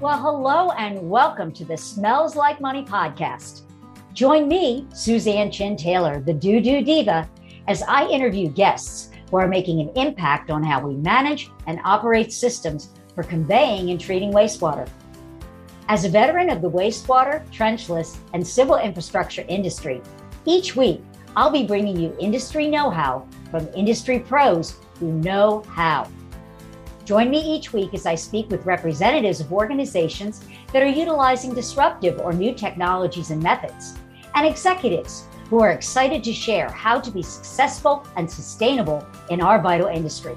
Well, hello and welcome to the Smells Like Money podcast. Join me, Suzan Chin Taylor, the DooDoo Diva, as I interview guests who are making an impact on how we manage and operate systems for conveying and treating wastewater. As a veteran of the wastewater, trenchless, and civil infrastructure industry, each week I'll be bringing you industry know how from industry pros who know how. Join me each week as I speak with representatives of organizations that are utilizing disruptive or new technologies and methods, and executives who are excited to share how to be successful and sustainable in our vital industry.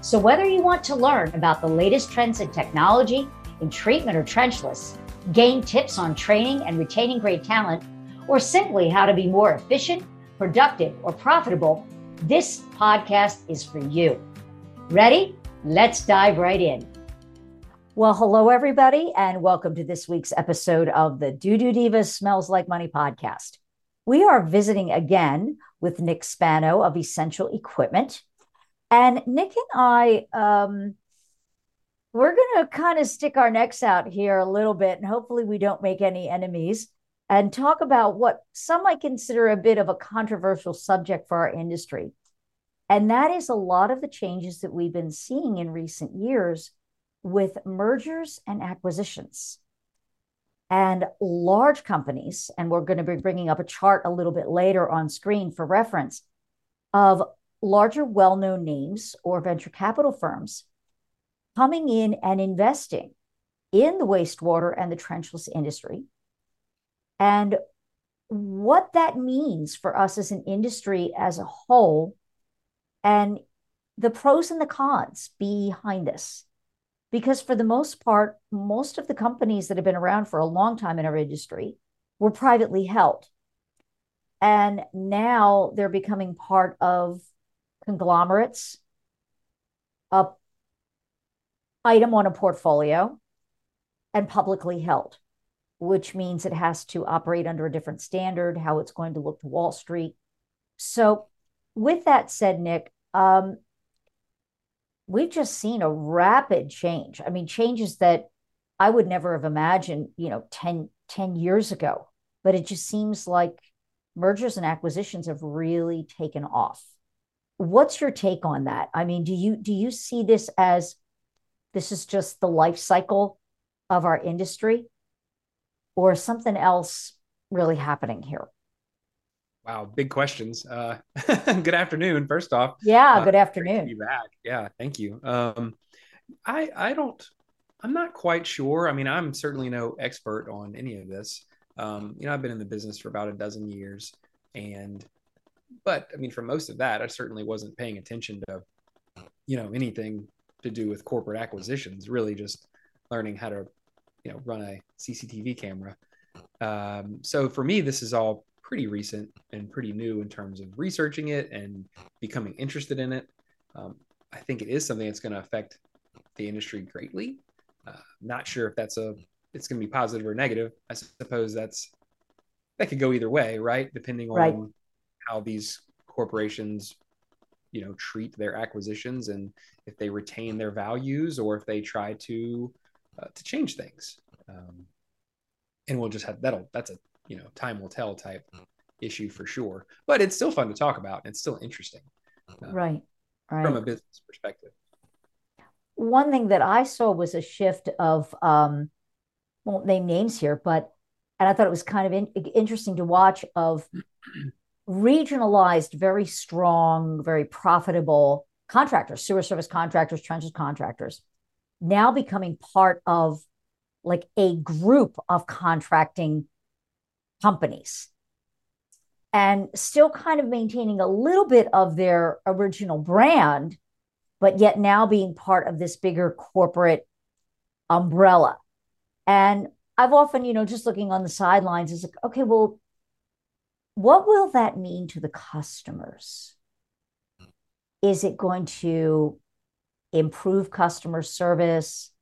So, whether you want to learn about the latest trends in technology, in treatment or trenchless, gain tips on training and retaining great talent, or simply how to be more efficient, productive, or profitable, this podcast is for you. Ready? Let's dive right in. Well, hello, everybody, and welcome to this week's episode of the DooDoo Diva's Smells Like Money podcast. We are visiting again with Nick Spano of Essential Equipment. And Nick and I, um, we're going to kind of stick our necks out here a little bit, and hopefully, we don't make any enemies and talk about what some might consider a bit of a controversial subject for our industry and that is a lot of the changes that we've been seeing in recent years with mergers and acquisitions. And large companies, and we're going to be bringing up a chart a little bit later on screen for reference of larger, well known names or venture capital firms coming in and investing in the wastewater and the trenchless industry. And what that means for us as an industry as a whole and the pros and the cons behind this. Because for the most part, most of the companies that have been around for a long time in our industry were privately held. And now they're becoming part of conglomerates, a item on a portfolio, and publicly held, which means it has to operate under a different standard, how it's going to look to Wall Street. So with that said, Nick, um, we've just seen a rapid change. I mean, changes that I would never have imagined, you know, 10, 10 years ago. But it just seems like mergers and acquisitions have really taken off. What's your take on that? I mean, do you do you see this as this is just the life cycle of our industry or something else really happening here? Wow, big questions. Uh, good afternoon. First off, yeah, uh, good afternoon. be back. Yeah, thank you. Um, I I don't. I'm not quite sure. I mean, I'm certainly no expert on any of this. Um, you know, I've been in the business for about a dozen years, and but I mean, for most of that, I certainly wasn't paying attention to, you know, anything to do with corporate acquisitions. Really, just learning how to, you know, run a CCTV camera. Um, so for me, this is all pretty recent and pretty new in terms of researching it and becoming interested in it. Um, I think it is something that's going to affect the industry greatly. Uh, not sure if that's a it's going to be positive or negative. I suppose that's that could go either way, right? Depending on right. how these corporations, you know, treat their acquisitions and if they retain their values or if they try to uh, to change things. Um, and we'll just have that'll that's a you know time will tell type issue for sure but it's still fun to talk about it's still interesting uh, right right. from a business perspective. One thing that i saw was a shift of um won't name names here but and i thought it was kind of in, interesting to watch of regionalized very strong very profitable contractors sewer service contractors trenchless contractors now becoming part of like a group of contracting companies and still kind of maintaining a little bit of their original brand, but yet now being part of this bigger corporate umbrella. And I've often, you know, just looking on the sidelines is like, okay, well, what will that mean to the customers? Is it going to improve customer service,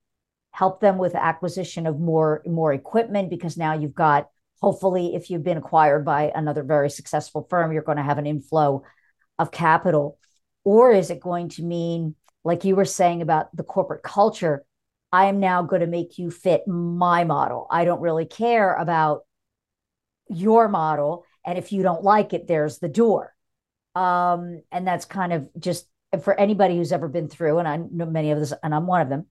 help them with acquisition of more more equipment because now you've got hopefully if you've been acquired by another very successful firm you're going to have an inflow of capital or is it going to mean like you were saying about the corporate culture I am now going to make you fit my model. I don't really care about your model. And if you don't like it, there's the door. Um, and that's kind of just for anybody who's ever been through, and I know many of us and I'm one of them,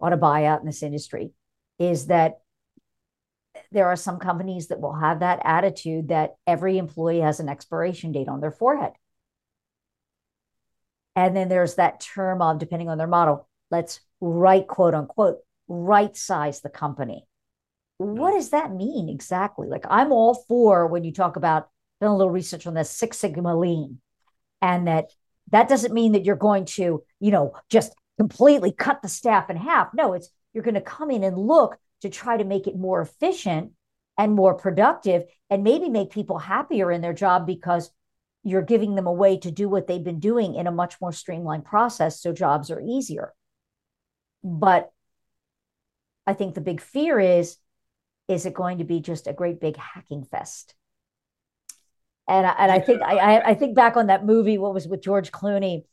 on a buyout in this industry, is that there are some companies that will have that attitude that every employee has an expiration date on their forehead. And then there's that term of, depending on their model, let's right quote unquote right size the company. What mm. does that mean exactly? Like i'm all for when you talk about done a little research on this six sigma lean. And that that doesn't mean that you're going to you know just completely cut the staff in half. No it's you're going to come in and look to try to make it more efficient and more productive and maybe make people happier in their job because you're giving them a way to do what they've been doing in a much more streamlined process so jobs are easier but I think the big fear is is it going to be just a great big hacking fest? And I, and I think I I think back on that movie, what was with George Clooney,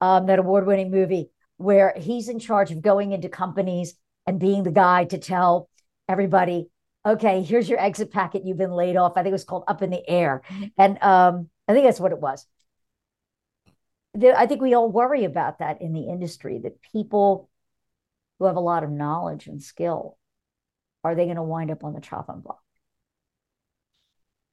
um, that award winning movie where he's in charge of going into companies and being the guy to tell everybody, okay, here's your exit packet. You've been laid off. I think it was called Up in the Air, and um, I think that's what it was. I think we all worry about that in the industry that people who have a lot of knowledge and skill, are they going to wind up on the chopping block?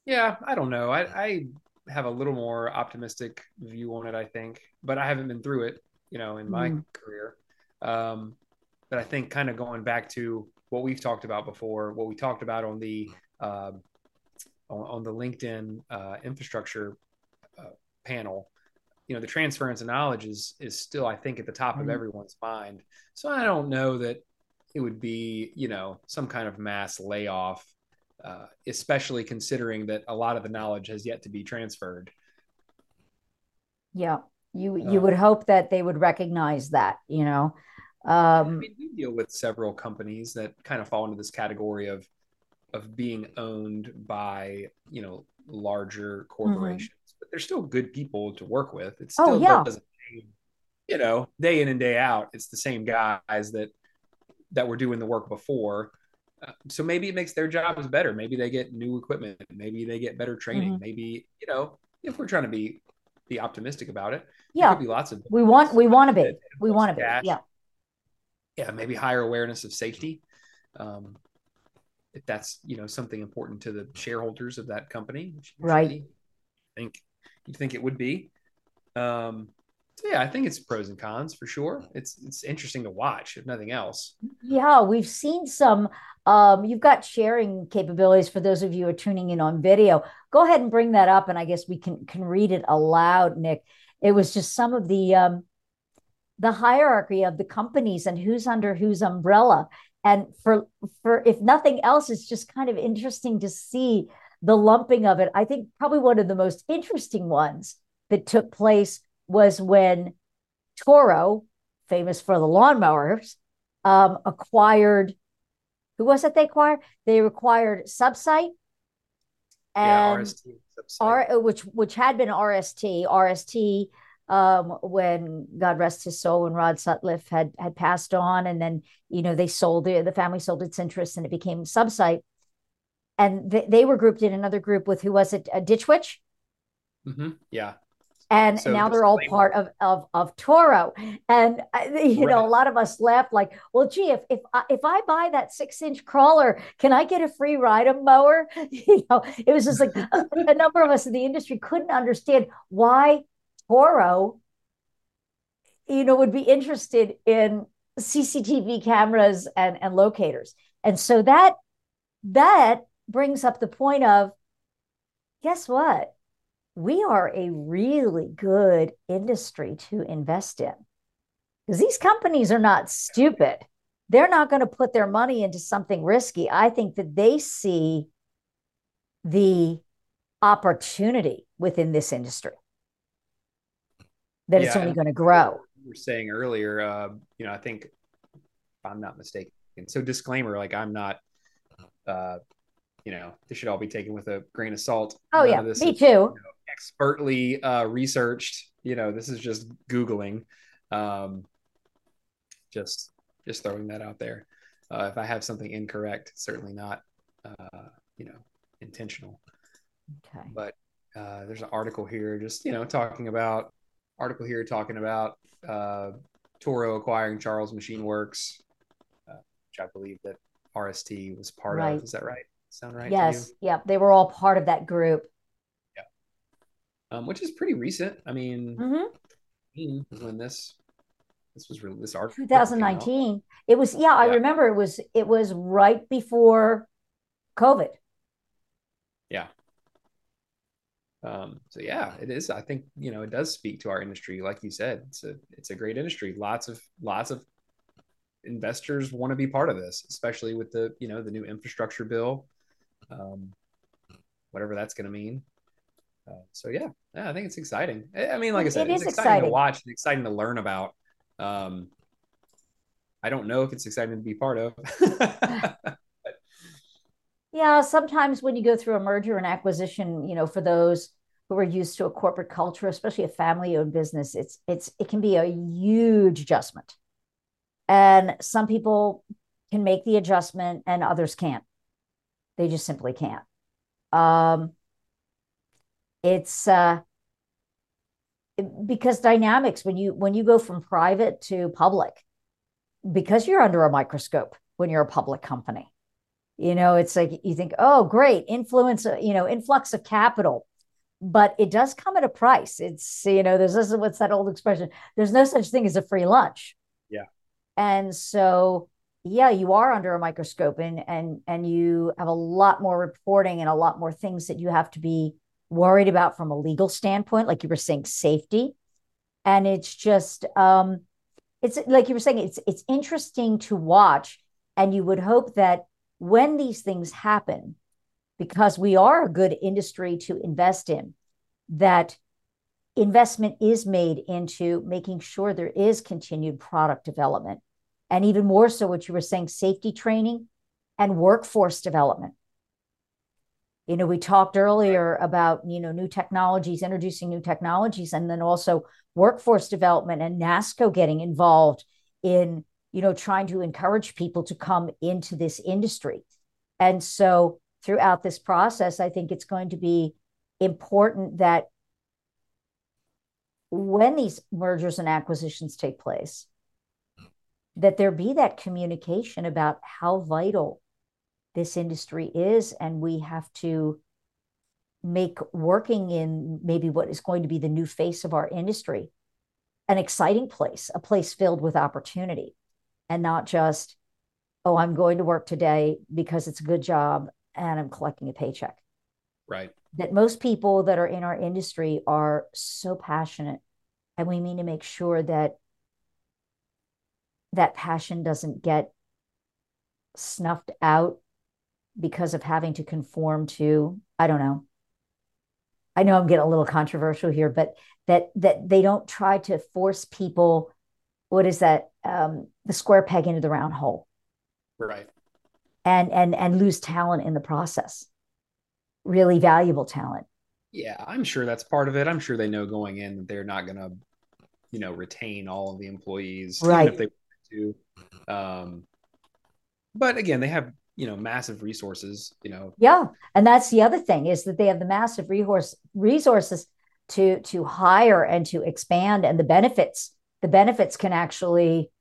Yeah, I don't know. I, I have a little more optimistic view on it, I think, but I haven't been through it, you know, in my mm. career. Um, but I think kind of going back to what we've talked about before, what we talked about on the uh, on, on, the LinkedIn uh, infrastructure uh, panel, you know the transference of knowledge is is still i think at the top mm-hmm. of everyone's mind. So i don't know that it would be you know some kind of mass layoff uh, especially considering that a lot of the knowledge has yet to be transferred. Yeah. You you uh, would hope that they would recognize that you know um, I mean, we deal with several companies that kind of fall into this category of of being owned by you know larger mm-hmm. corporations but they're still good people to work with. It's oh, still oh, yeah. doesn't you know, day in and day out, it's the same guys that that were doing the work before. Uh, so maybe it makes their jobs better. Maybe they get new equipment. Maybe they get better training. Mm-hmm. Maybe you know, if we're trying to be be optimistic about it, yeah, be lots of we want we want to be we want to be yeah yeah maybe higher awareness of safety. Um, if that's you know something important to the shareholders of that company, right? I think you'd think it would be. Um, so yeah, I think it's pros and cons for sure. It's it's interesting to watch, if nothing else. Yeah, we've seen some. Um, you've got sharing capabilities for those of you who are tuning in on video. Go ahead and bring that up, and I guess we can can read it aloud, Nick. It was just some of the um, the hierarchy of the companies and who's under whose umbrella. And for for if nothing else, it's just kind of interesting to see the lumping of it. I think probably one of the most interesting ones that took place was when Toro, famous for the lawnmowers, um, acquired. Who was it they acquired? They acquired Subsite and yeah, RST, R, which which had been RST. RST um, when God rest his soul, when Rod Sutliff had had passed on, and then you know they sold it, the family sold its interest, and it became Subsite and th- they were grouped in another group with who was it? A Ditch Witch. Mm-hmm. Yeah. And so now they're all part of, of of Toro, and uh, you right. know a lot of us left like, well, gee, if if I, if I buy that six inch crawler, can I get a free ride a mower? you know, it was just like a, a number of us in the industry couldn't understand why Toro, you know, would be interested in CCTV cameras and and locators, and so that that brings up the point of guess what? We are a really good industry to invest in because these companies are not stupid. They're not going to put their money into something risky. I think that they see the opportunity within this industry that yeah, it's only going to grow. You were saying earlier, uh, you know, I think if I'm not mistaken. So disclaimer, like I'm not uh, you know, this should all be taken with a grain of salt. Oh None yeah, me is, too. You know, expertly uh, researched. You know, this is just googling, um, just Just throwing that out there. Uh, if I have something incorrect, certainly not, uh, you know, intentional. Okay. But uh, there's an article here, just you know, talking about article here talking about uh, Toro acquiring Charles Machine Works, uh, which I believe that RST was part right. of. Is that right? Sound right? Yes. Yep. They were all part of that group. Yeah. Um, which is pretty recent. I mean, mm-hmm. when this this was really this article 2019 it was yeah, yeah, i remember it was it was right before covid yeah um, so yeah it is i think you know it does speak to our industry like you said it's a it's a great industry lots of lots of investors want to be part of this especially with the you know the new infrastructure bill um, whatever that's going to mean uh, so yeah, yeah, I think it's exciting. I mean, like I said, it it's exciting, exciting, to watch and exciting to learn about. Um, I don't know if it's exciting to be part of. yeah, sometimes when you go through a merger and acquisition, you know, for those who are used to a corporate culture, especially a family-owned business, it's it's it can be a huge adjustment. And some people can make the adjustment and others can't. They just simply can't. Um, it's uh, because dynamics when you when you go from private to public because you're under a microscope when you're a public company you know it's like you think oh great influence you know influx of capital. But it does come at a price. It's you know there's this what's that old expression? There's no such thing as a free lunch. Yeah. And so yeah you are under a microscope and and and you have a lot more reporting and a lot more things that you have to be worried about from a legal standpoint, like you were saying, safety. And it's just, um, it's like you were saying, it's it's interesting to watch, and you would hope that when these things happen, because we are a good industry to invest in, that investment is made into making sure there is continued product development, and even more so, what you were saying, safety training and workforce development. You know we talked earlier about you know new technologies introducing new technologies and then also workforce development and NASSCO getting involved in you know trying to encourage people to come into this industry. And so throughout this process i think it's going to be important that when these mergers and acquisitions take place that there be that communication about how vital this industry is. And we have to make working in maybe what is going to be the new face of our industry an exciting place a place filled with opportunity and not just oh i'm going to work today because it's a good job and i'm collecting a paycheck. Right. That most people that are in our industry are so passionate and we mean to make sure that that passion doesn't get snuffed out because of having to conform to i don't know. I know i'm getting a little controversial here but that that they don't try to force people what is that um, the square peg into the round hole. Right. And and and lose talent in the process. Really valuable talent. Yeah i'm sure that's part of it. I'm sure they know going in that they're not going to you know retain all of the employees right if they want to. Um but again they have you know massive resources you know. Yeah and that's the other thing is that they have the massive resource resources to to hire and to expand and the benefits the benefits can actually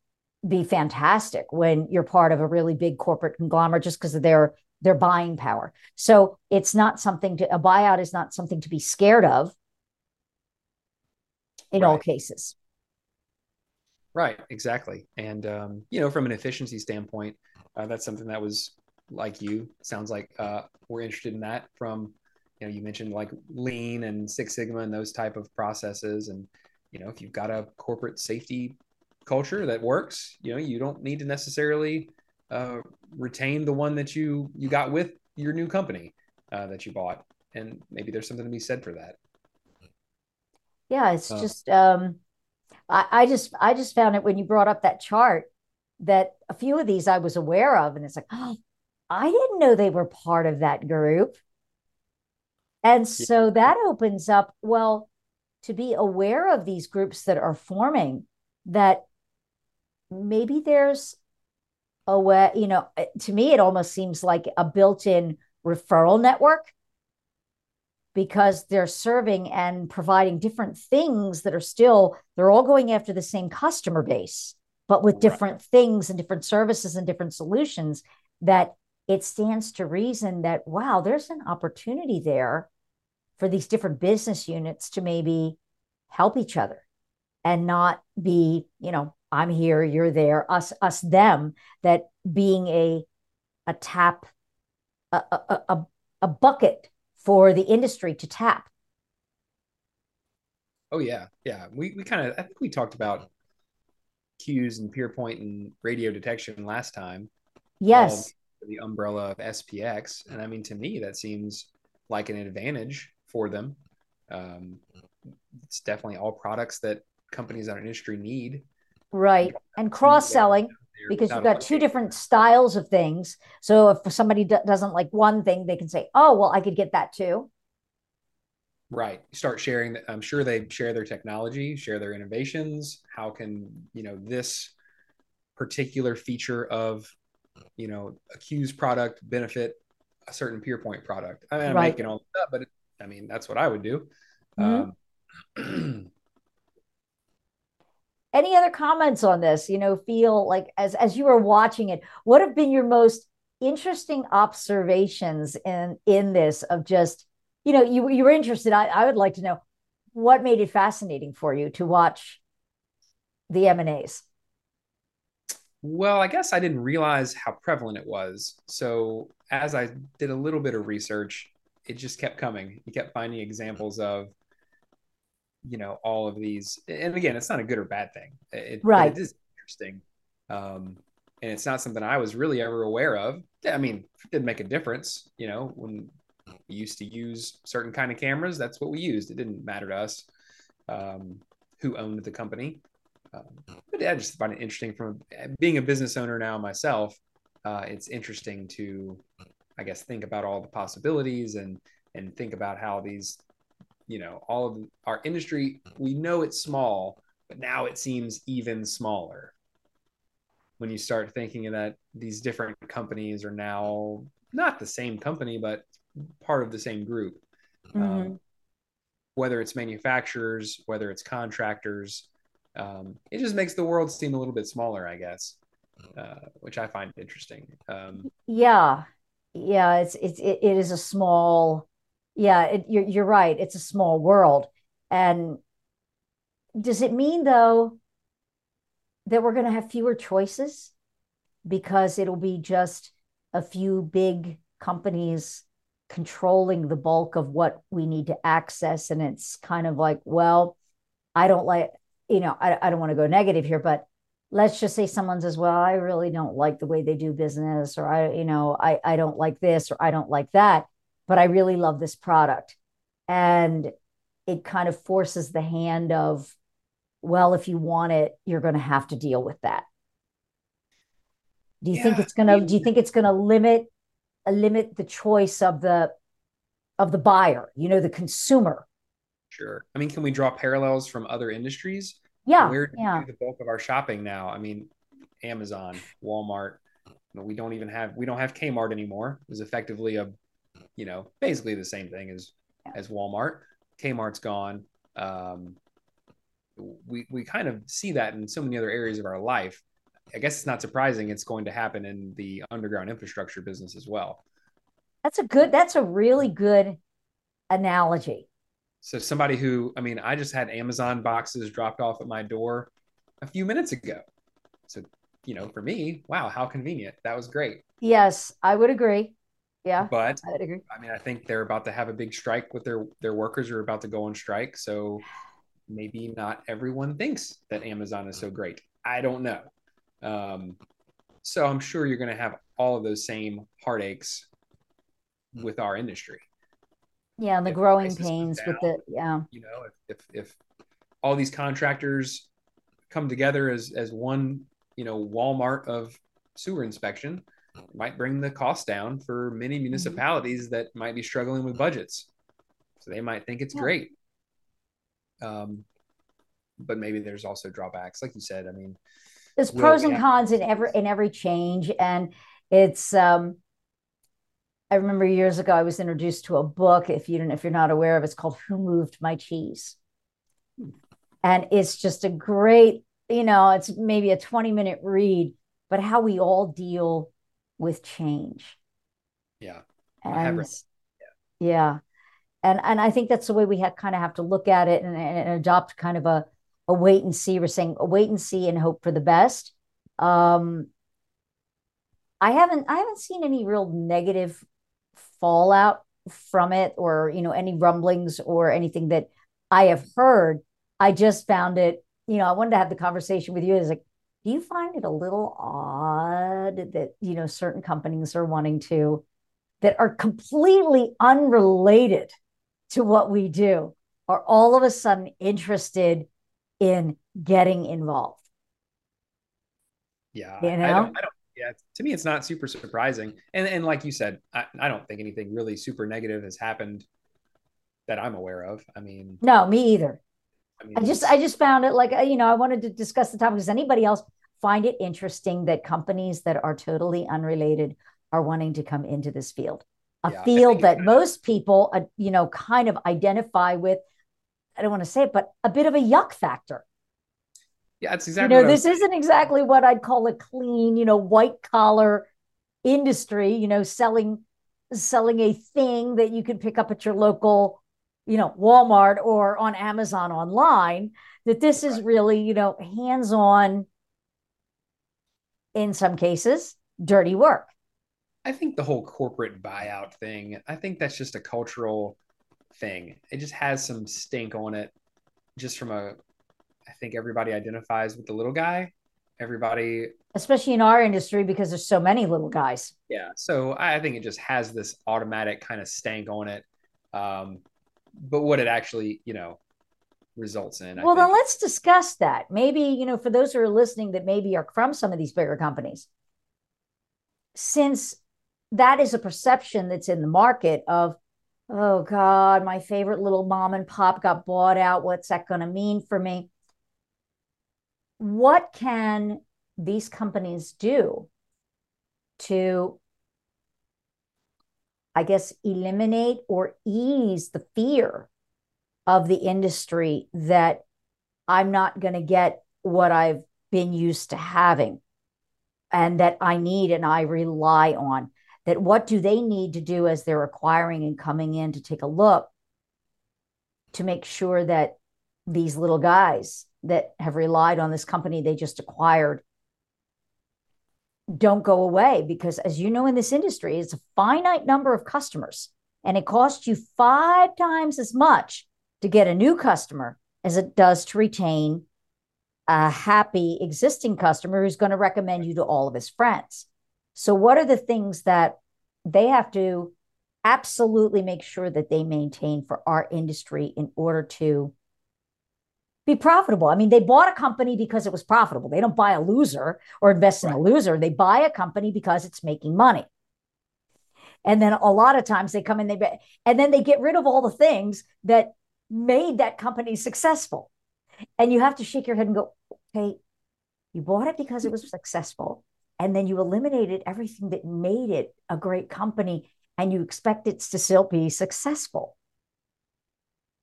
be fantastic when you're part of a really big corporate conglomerate just because of their their buying power. So it's not something to a buyout is not something to be scared of in right. all cases. Right exactly. And um, you know from an efficiency standpoint uh, that's something that was like you sounds like uh, we're interested in that from you know you mentioned like lean and six sigma and those type of processes. And you know if you've got a corporate safety culture that works you know you don't need to necessarily uh, retain the one that you you got with your new company uh, that you bought. And maybe there's something to be said for that. Yeah it's uh, just um I, I just i just found it when you brought up that chart that a few of these i was aware of and it's like oh I didn't know they were part of that group. And so that opens up, well, to be aware of these groups that are forming, that maybe there's a way, you know, to me, it almost seems like a built in referral network because they're serving and providing different things that are still, they're all going after the same customer base, but with different right. things and different services and different solutions that it stands to reason that, wow, there's an opportunity there for these different business units to maybe help each other and not be, you know, I'm here, you're there, us, us, them, that being a a tap, a, a, a, a bucket for the industry to tap. Oh yeah. Yeah. We we kind of I think we talked about CUES and Pearpoint and Radiodetection last time. Yes. The umbrella of SPX. And I mean to me that seems like an advantage for them. Um, it's definitely all products that companies in our industry need. Right. And cross selling because you've got two different styles of things. So if somebody d- doesn't like one thing, they can say, "Oh, well, I could get that too." Right. Start sharing. I'm sure they share their technology, share their innovations. How can you know this particular feature of you know a CUES product benefit a certain Pearpoint product? I mean, I'm right. making all that but it, I mean that's what I would do. Mm-hmm. Um, any other comments on this? You know feel like as as you were watching it what have been your most interesting observations in in this of just you know you, you were interested. I, I would like to know what made it fascinating for you to watch the m&as well i guess i didn't realize how prevalent it was. So as i did a little bit of research it just kept coming. You kept finding examples of you know all of these and again it's not a good or bad thing. It, right. it is interesting. Um and it's not something i was really ever aware of. I mean it didn't make a difference you know when we used to use certain kind of cameras that's what we used. It didn't matter to us um, who owned the company. Um, but i just find it interesting from being a business owner now myself uh, it's interesting to i guess think about all the possibilities and and think about how these you know all of our industry we know it's small but now it seems even smaller. When you start thinking that these different companies are now not the same company but part of the same group mm-hmm. um, whether it's manufacturers whether it's contractors um, it just makes the world seem a little bit smaller i guess uh, which i find interesting um, yeah. Yeah it's it's it, it is a small yeah, it, you're you're right. It's a small world, and does it mean though that we're going to have fewer choices because it'll be just a few big companies controlling the bulk of what we need to access, and it's kind of like, well, I don't like, you know, I, I don't want to go negative here, but let's just say someone says, well, I really don't like the way they do business, or I, you know, I, I don't like this, or I don't like that but I really love this product. And it kind of forces the hand of, well, if you want it, you're going to have to deal with that. Do you yeah, think it's going to, do you think it's going to limit, limit the choice of the, of the buyer, you know, the consumer? Sure. I mean, can we draw parallels from other industries? Yeah. Where do yeah. do the bulk of our shopping now? I mean, Amazon, Walmart, we don't even have we don't have Kmart anymore. It was effectively a you know, basically the same thing as as Walmart. Kmart's gone. Um, we we kind of see that in so many other areas of our life. I guess it's not surprising it's going to happen in the underground infrastructure business as well. That's a good. That's a really good analogy. So somebody who, I mean, I just had Amazon boxes dropped off at my door a few minutes ago. So, you know, for me, wow, how convenient. That was great. Yes, I would agree. Yeah. But I agree. I mean, I think they're about to have a big strike with their their workers are about to go on strike. So maybe not everyone thinks that Amazon is so great. I don't know. Um, so I'm sure you're going to have all of those same heartaches with our industry. Yeah, and the if growing pains down, with the yeah. You know, if, if if all these contractors come together as as one, you know, Walmart of sewer inspection, might bring the cost down for many mm-hmm. municipalities mm-hmm. that might be struggling with budgets. So they might think it's yeah. great. Um, but maybe there's also drawbacks, like you said. I mean, there's pros and cons in every in every change, and it's. um I remember years ago I was introduced to a book. If you don't, if you're not aware of, it's called "Who Moved My Cheese," and it's just a great. You know, it's maybe a 20 minute read, but how we all deal with change. Yeah. And yeah. yeah. And and I think that's the way we have kind of have to look at it and, and adopt kind of a a wait and see. We're saying a wait and see and hope for the best. Um, I haven't I haven't seen any real negative fallout from it or you know any rumblings or anything that I have heard. I just found it, you know, I wanted to have the conversation with you. Is like, do you find it a little odd that you know certain companies are wanting to that are completely unrelated to what we do are all of a sudden interested in getting involved. Yeah, you know? I don't, I don't, yeah, to me, it's not super surprising. And and like you said, I, I don't think anything really super negative has happened that I'm aware of. I mean, no, me either. I, mean, I just I just found it like uh, you know I wanted to discuss the topic. Does anybody else find it interesting that companies that are totally unrelated are wanting to come into this field? A yeah, field that most people, uh, you know, kind of identify with I don't want to say it, but a bit of a yuck factor. Yeah, it's exactly. You know, this isn't exactly what I'd call a clean, you know, white collar industry. You know, selling selling a thing that you can pick up at your local, you know, Walmart or on Amazon online. That this is really, you know, hands on. In some cases, dirty work. I think the whole corporate buyout thing. I think that's just a cultural thing. It just has some stink on it, just from a. I think everybody identifies with the little guy. Everybody, especially in our industry, because there's so many little guys. Yeah, so I think it just has this automatic kind of stank on it. Um, but what it actually, you know, results in. Well, then let's discuss that. Maybe you know, for those who are listening, that maybe are from some of these bigger companies, since that is a perception that's in the market of oh God, my favorite little mom and pop got bought out. What's that going to mean for me? What can these companies do to, I guess, eliminate or ease the fear of the industry that I'm not going to get what I've been used to having and that I need and I rely on? that what do they need to do as they're acquiring and coming in to take a look to make sure that these little guys that have relied on this company they just acquired don't go away because as you know in this industry it's a finite number of customers and it costs you five times as much to get a new customer as it does to retain a happy existing customer who's going to recommend you to all of his friends so, what are the things that they have to absolutely make sure that they maintain for our industry in order to be profitable? I mean, they bought a company because it was profitable. They don't buy a loser or invest in right. a loser. They buy a company because it's making money. And then a lot of times they come in, they and then they get rid of all the things that made that company successful. And you have to shake your head and go, okay, you bought it because it was successful and then you eliminated everything that made it a great company and you expect it to still be successful.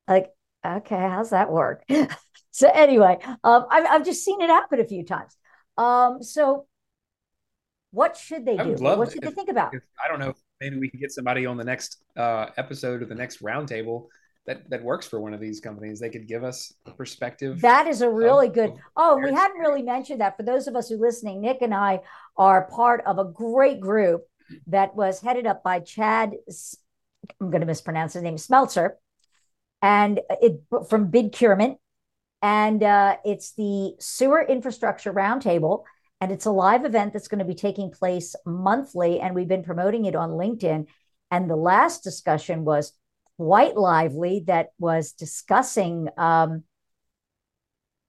Like okay how's that work? So anyway um, I've, I've just seen it happen a few times. Um, so what should they do? what should if, they think about? if, i don't know maybe we can get somebody on the next uh, episode of the next roundtable that that works for one of these companies. They could give us a perspective. That is a really of, good. Oh, we hadn't really mentioned that. For those of us who are listening, Nick and I are part of a great group that was headed up by Chad. I'm going to mispronounce his name, Smeltzer, and it from BidCurement, and uh, it's the Sewer Infrastructure Roundtable. And it's a live event that's going to be taking place monthly. And we've been promoting it on LinkedIn. And the last discussion was quite lively that was discussing um,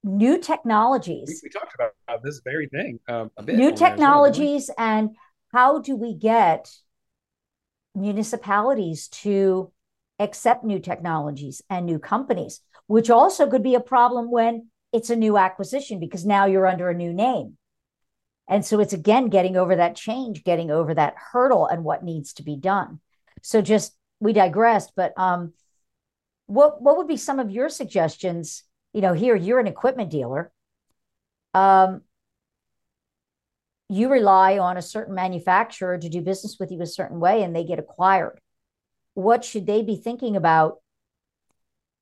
new technologies. We, we, talked about this very thing um, a bit. New technologies and how do we get municipalities to accept new technologies and new companies, which also could be a problem when it's a new acquisition because now you're under a new name. And so it's again getting over that change, getting over that hurdle and what needs to be done. So just we digressed, but um what what would be some of your suggestions? You know, here you're an equipment dealer. Um you rely on a certain manufacturer to do business with you a certain way and they get acquired. What should they be thinking about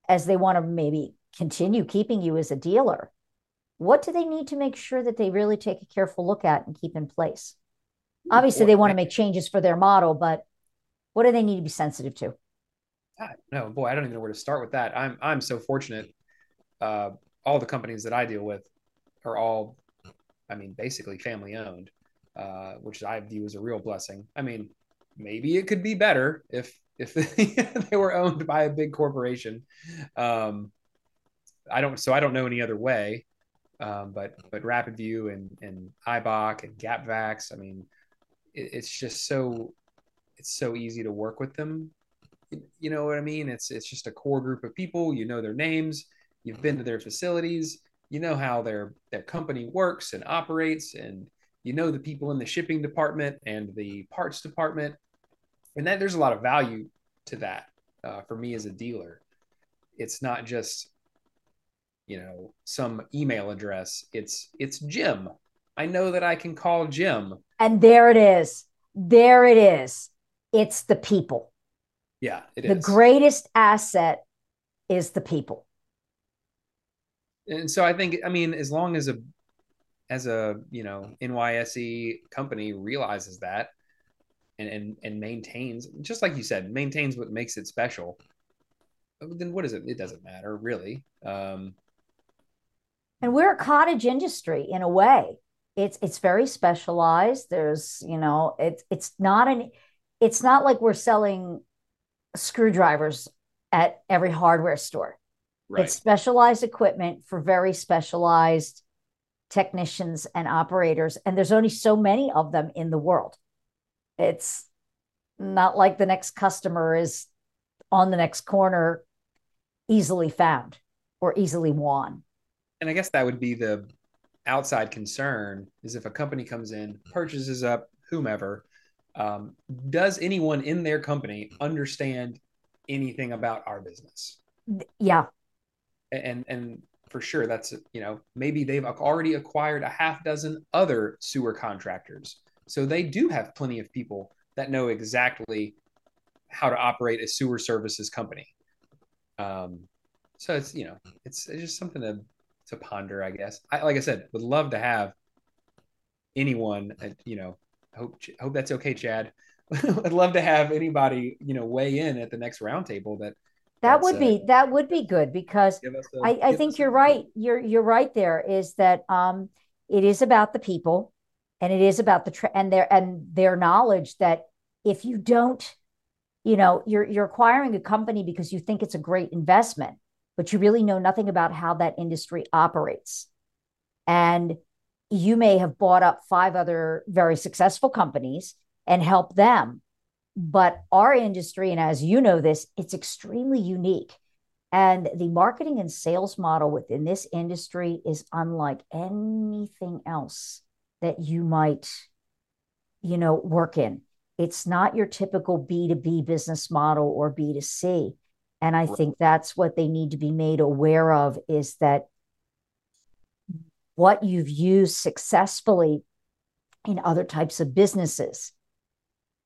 as they want to maybe continue keeping you as a dealer? What do they need to make sure that they really take a careful look at and keep in place? Obviously, they want to make changes for their model, but what do they need to be sensitive to? No, boy, I don't even know where to start with that. I'm I'm so fortunate. Uh, all the companies that I deal with are all I mean, basically family owned, uh, which I view as a real blessing. I mean, maybe it could be better if if they were owned by a big corporation. Um, I don't, so I don't know any other way. Um, but but RapidView and and IBAK and GapVax, I mean, it, it's just so it's so easy to work with them. You know what I mean? It's it's just a core group of people. You know their names. You've been to their facilities you know how their their company works and operates and you know the people in the shipping department and the parts department and that there's a lot of value to that uh, for me as a dealer it's not just you know some email address it's it's jim i know that i can call jim and there it is there it is it's the people. Yeah the greatest asset is the people. And so I think I mean as long as a as a you know NYSE company realizes that and and, and maintains just like you said maintains what makes it special then what is it? It doesn't matter really. Um, and we're a cottage industry in a way. It's it's very specialized. There's you know it's it's not an it's not like we're selling screwdrivers at every hardware store Right. It's specialized equipment for very specialized technicians and operators. And there's only so many of them in the world. It's not like the next customer is on the next corner easily found or easily won. And I guess that would be the outside concern is if a company comes in, purchases up whomever, um, does anyone in their company understand anything about our business? Yeah, and and for sure that's you know maybe they've already acquired a half dozen other sewer contractors. So they do have plenty of people that know exactly how to operate a sewer services company. Um, so it's you know it's, it's just something to to ponder i guess. I, like i said would love to have anyone uh, you know hope hope that's okay chad i'd love to have anybody you know weigh in at the next roundtable that that would be that would be good because a, I, I think you're right. You're you're right. There is that um, it is about the people, and it is about the tra- and their and their knowledge that if you don't, you know, you're you're acquiring a company because you think it's a great investment, but you really know nothing about how that industry operates, and you may have bought up five other very successful companies and help them but our industry, and as you know this, it's extremely unique. And the marketing and sales model within this industry is unlike anything else that you might, you know, work in. It's not your typical B2B business model or B2C. And I think that's what they need to be made aware of is that what you've used successfully in other types of businesses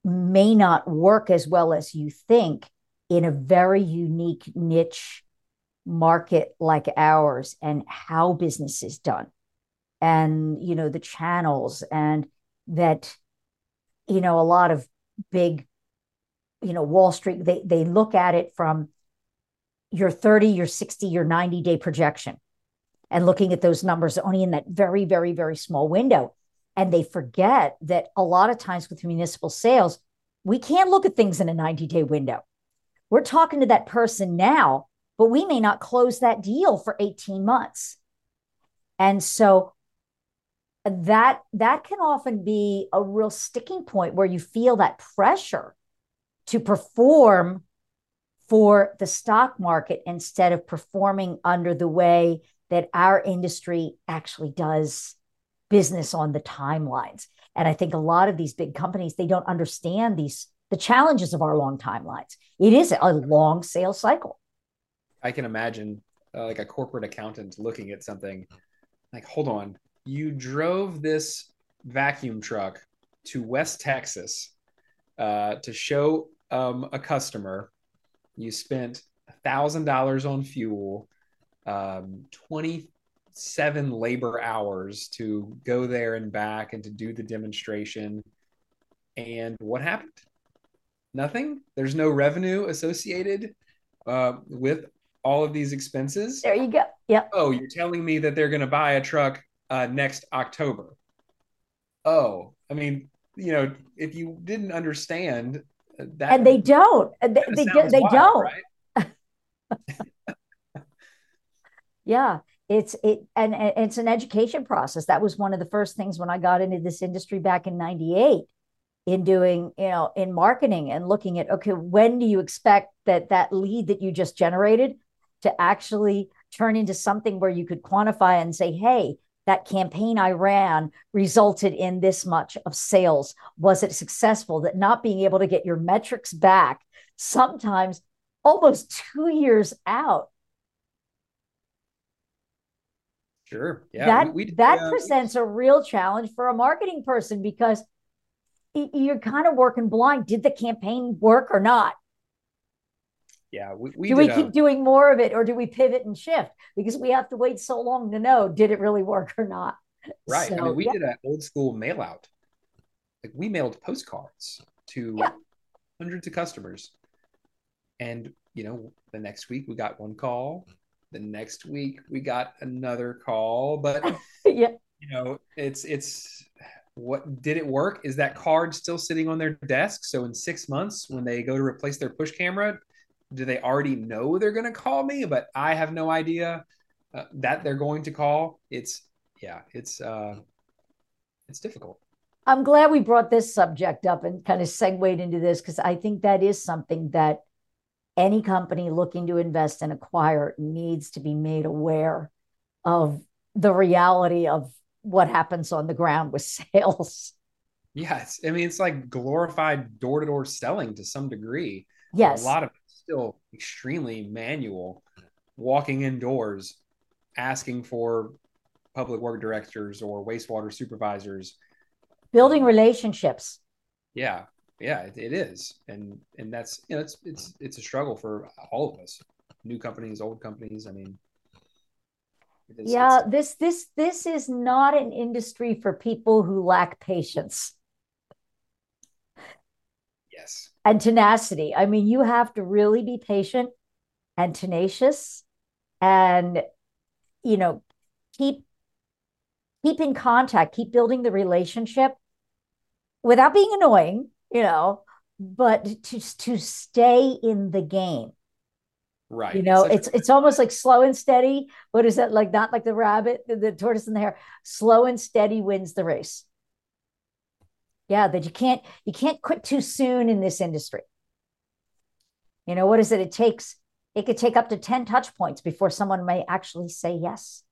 may not work as well as you think in a very unique niche market like ours and how business is done. And you know the channels and that you know a lot of big you know wall street they they look at it from your 30 your 60 your 90 day projection and looking at those numbers only in that very very very small window and they forget that a lot of times with municipal sales, we can't look at things in a 90 day window. We're talking to that person now, but we may not close that deal for 18 months. And so that that can often be a real sticking point where you feel that pressure to perform for the stock market instead of performing under the way that our industry actually does business on the timelines. And I think a lot of these big companies, they don't understand these the challenges of our long timelines. It is a long sales cycle. I can imagine uh, like a corporate accountant looking at something like, hold on, you drove this vacuum truck to West Texas uh, to show um, a customer. You spent thousand dollars on fuel, um, twenty seven labor hours to go there and back and to do the demonstration. And what happened? Nothing. There's no revenue associated uh, with all of these expenses. There you go. Yep. Oh, you're telling me that they're going to buy a truck uh, next October. Oh, I mean, you know, if you didn't understand uh, that, and they don't, they they, they wild, don't. Right? yeah, it's it, and, and it's an education process. That was one of the first things when I got into this industry back in '98 in doing you know in marketing and looking at okay when do you expect that that lead that you just generated to actually turn into something where you could quantify and say hey that campaign I ran resulted in this much of sales? Was it successful? That not being able to get your metrics back sometimes almost two years out. Sure. Yeah. That we, we, that uh, presents a real challenge for a marketing person because you're kind of working blind. Did the campaign work or not? yeah, we, we do we keep a, doing more of it or do we pivot and shift? Because we have to wait so long to know did it really work or not. Right. So, I mean, we yeah. did an old school mail out. Like we mailed postcards to yeah. hundreds of customers. And, you know, the next week we got one call. The next week we got another call. But yeah, you know, it's it's what did it work? Is that card still sitting on their desk? So in six months, when they go to replace their push camera, do they already know they're going to call me but i have no idea uh, that they're going to call it's yeah it's uh it's difficult i'm glad we brought this subject up and kind of segued into this because i think that is something that any company looking to invest and acquire needs to be made aware of the reality of what happens on the ground with sales. Yes. I mean it's like glorified door-to-door selling to some degree. Yes. a lot of it's still extremely manual, walking indoors, asking for public work directors or wastewater supervisors, building relationships. Yeah, yeah, it, it is, and and that's you know it's it's it's a struggle for all of us, new companies, old companies. I mean, yeah, this this this is not an industry for people who lack patience. Yes. And tenacity. I mean, you have to really be patient and tenacious and you know, keep keep in contact, keep building the relationship without being annoying, you know, but to to stay in the game. Right. You know, it's it's almost like slow and steady. What is that like? Not like the rabbit, the, the tortoise and the hare. Slow and steady wins the race yeah that you can't you can't quit too soon in this industry you know what is it it takes it could take up to 10 touch points before someone may actually say yes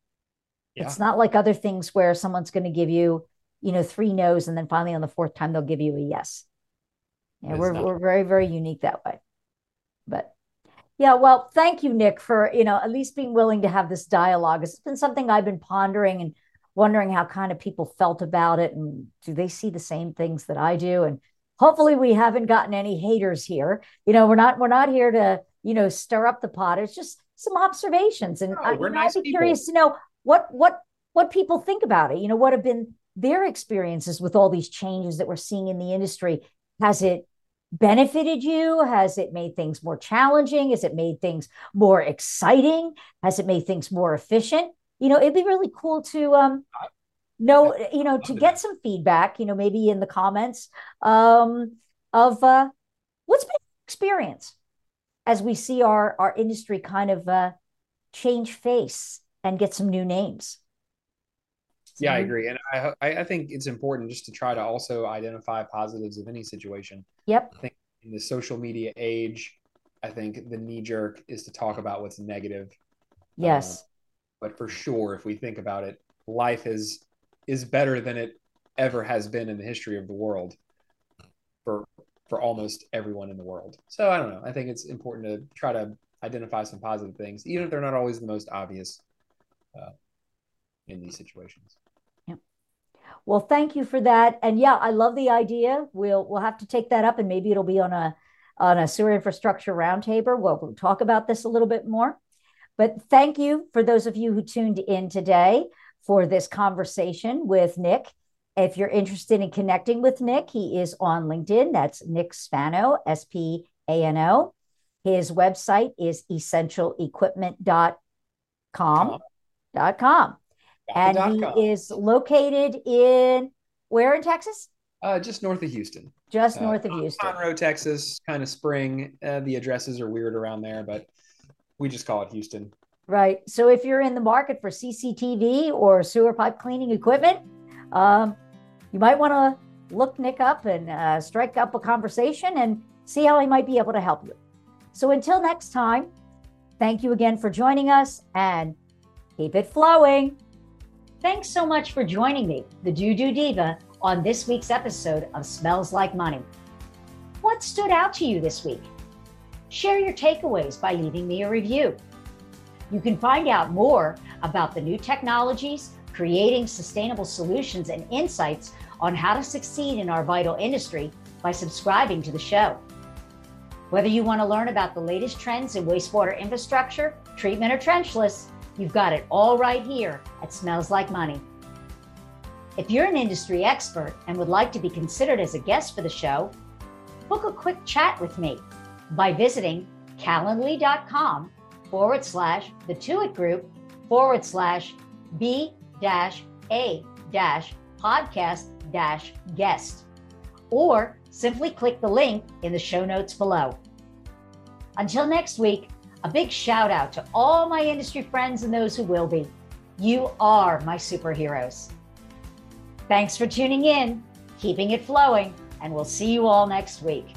yeah. it's not like other things where someone's going to give you you know three no's and then finally on the fourth time they'll give you a yes yeah we're, we're very very unique that way. But yeah well thank you nick for you know at least being willing to have this dialogue. It's been something i've been pondering and wondering how kind of people felt about it and do they see the same things that I do? And hopefully we haven't gotten any haters here. You know we're not we're not here to you know stir up the pot. It's just some observations. And I, would nice be people. curious to know what what what people think about it. You know what have been their experiences with all these changes that we're seeing in the industry? Has it benefited you? Has it made things more challenging? Has it made things more exciting? Has it made things more efficient? You know, it'd be really cool to um know, you know, to get some feedback, you know, maybe in the comments um of uh what's been experience as we see our our industry kind of uh change face and get some new names. Yeah, I agree, and I I think it's important just to try to also identify positives of any situation. Yep. I think in the social media age, I think the knee jerk is to talk about what's negative. Yes. But for sure, if we think about it, life has is better than it ever has been in the history of the world for for almost everyone in the world. So I don't know. I think it's important to try to identify some positive things, even if they're not always the most obvious uh, in these situations. Well, thank you for that. And yeah, I love the idea. We'll we'll have to take that up, and maybe it'll be on a on a sewer infrastructure roundtable. We'll, we'll talk about this a little bit more. But thank you for those of you who tuned in today for this conversation with Nick. If you're interested in connecting with Nick, he is on LinkedIn. That's Nick Spano, S P A N O. His website is essentialequipment.com. Dot com. And he is located in where in Texas? Uh, just north of Houston. Just uh, north of Houston. Conroe, Texas, kind of spring. Uh, the addresses are weird around there, but we just call it Houston. Right. So if you're in the market for CCTV or sewer pipe cleaning equipment, um, you might want to look Nick up and uh, strike up a conversation and see how he might be able to help you. So until next time, thank you again for joining us and keep it flowing. Thanks so much for joining me, the DooDoo Diva, on this week's episode of Smells Like Money. What stood out to you this week? Share your takeaways by leaving me a review. You can find out more about the new technologies, creating sustainable solutions, and insights on how to succeed in our vital industry by subscribing to the show. Whether you want to learn about the latest trends in wastewater infrastructure, treatment, or trenchless, you've got it all right here at Smells Like Money. If you're an industry expert and would like to be considered as a guest for the show, book a quick chat with me by visiting calendly.com forward slash the Tuit Group forward slash B dash A dash podcast dash guest, or simply click the link in the show notes below. Until next week, a big shout out to all my industry friends and those who will be. You are my superheroes. Thanks for tuning in, keeping it flowing, and we'll see you all next week.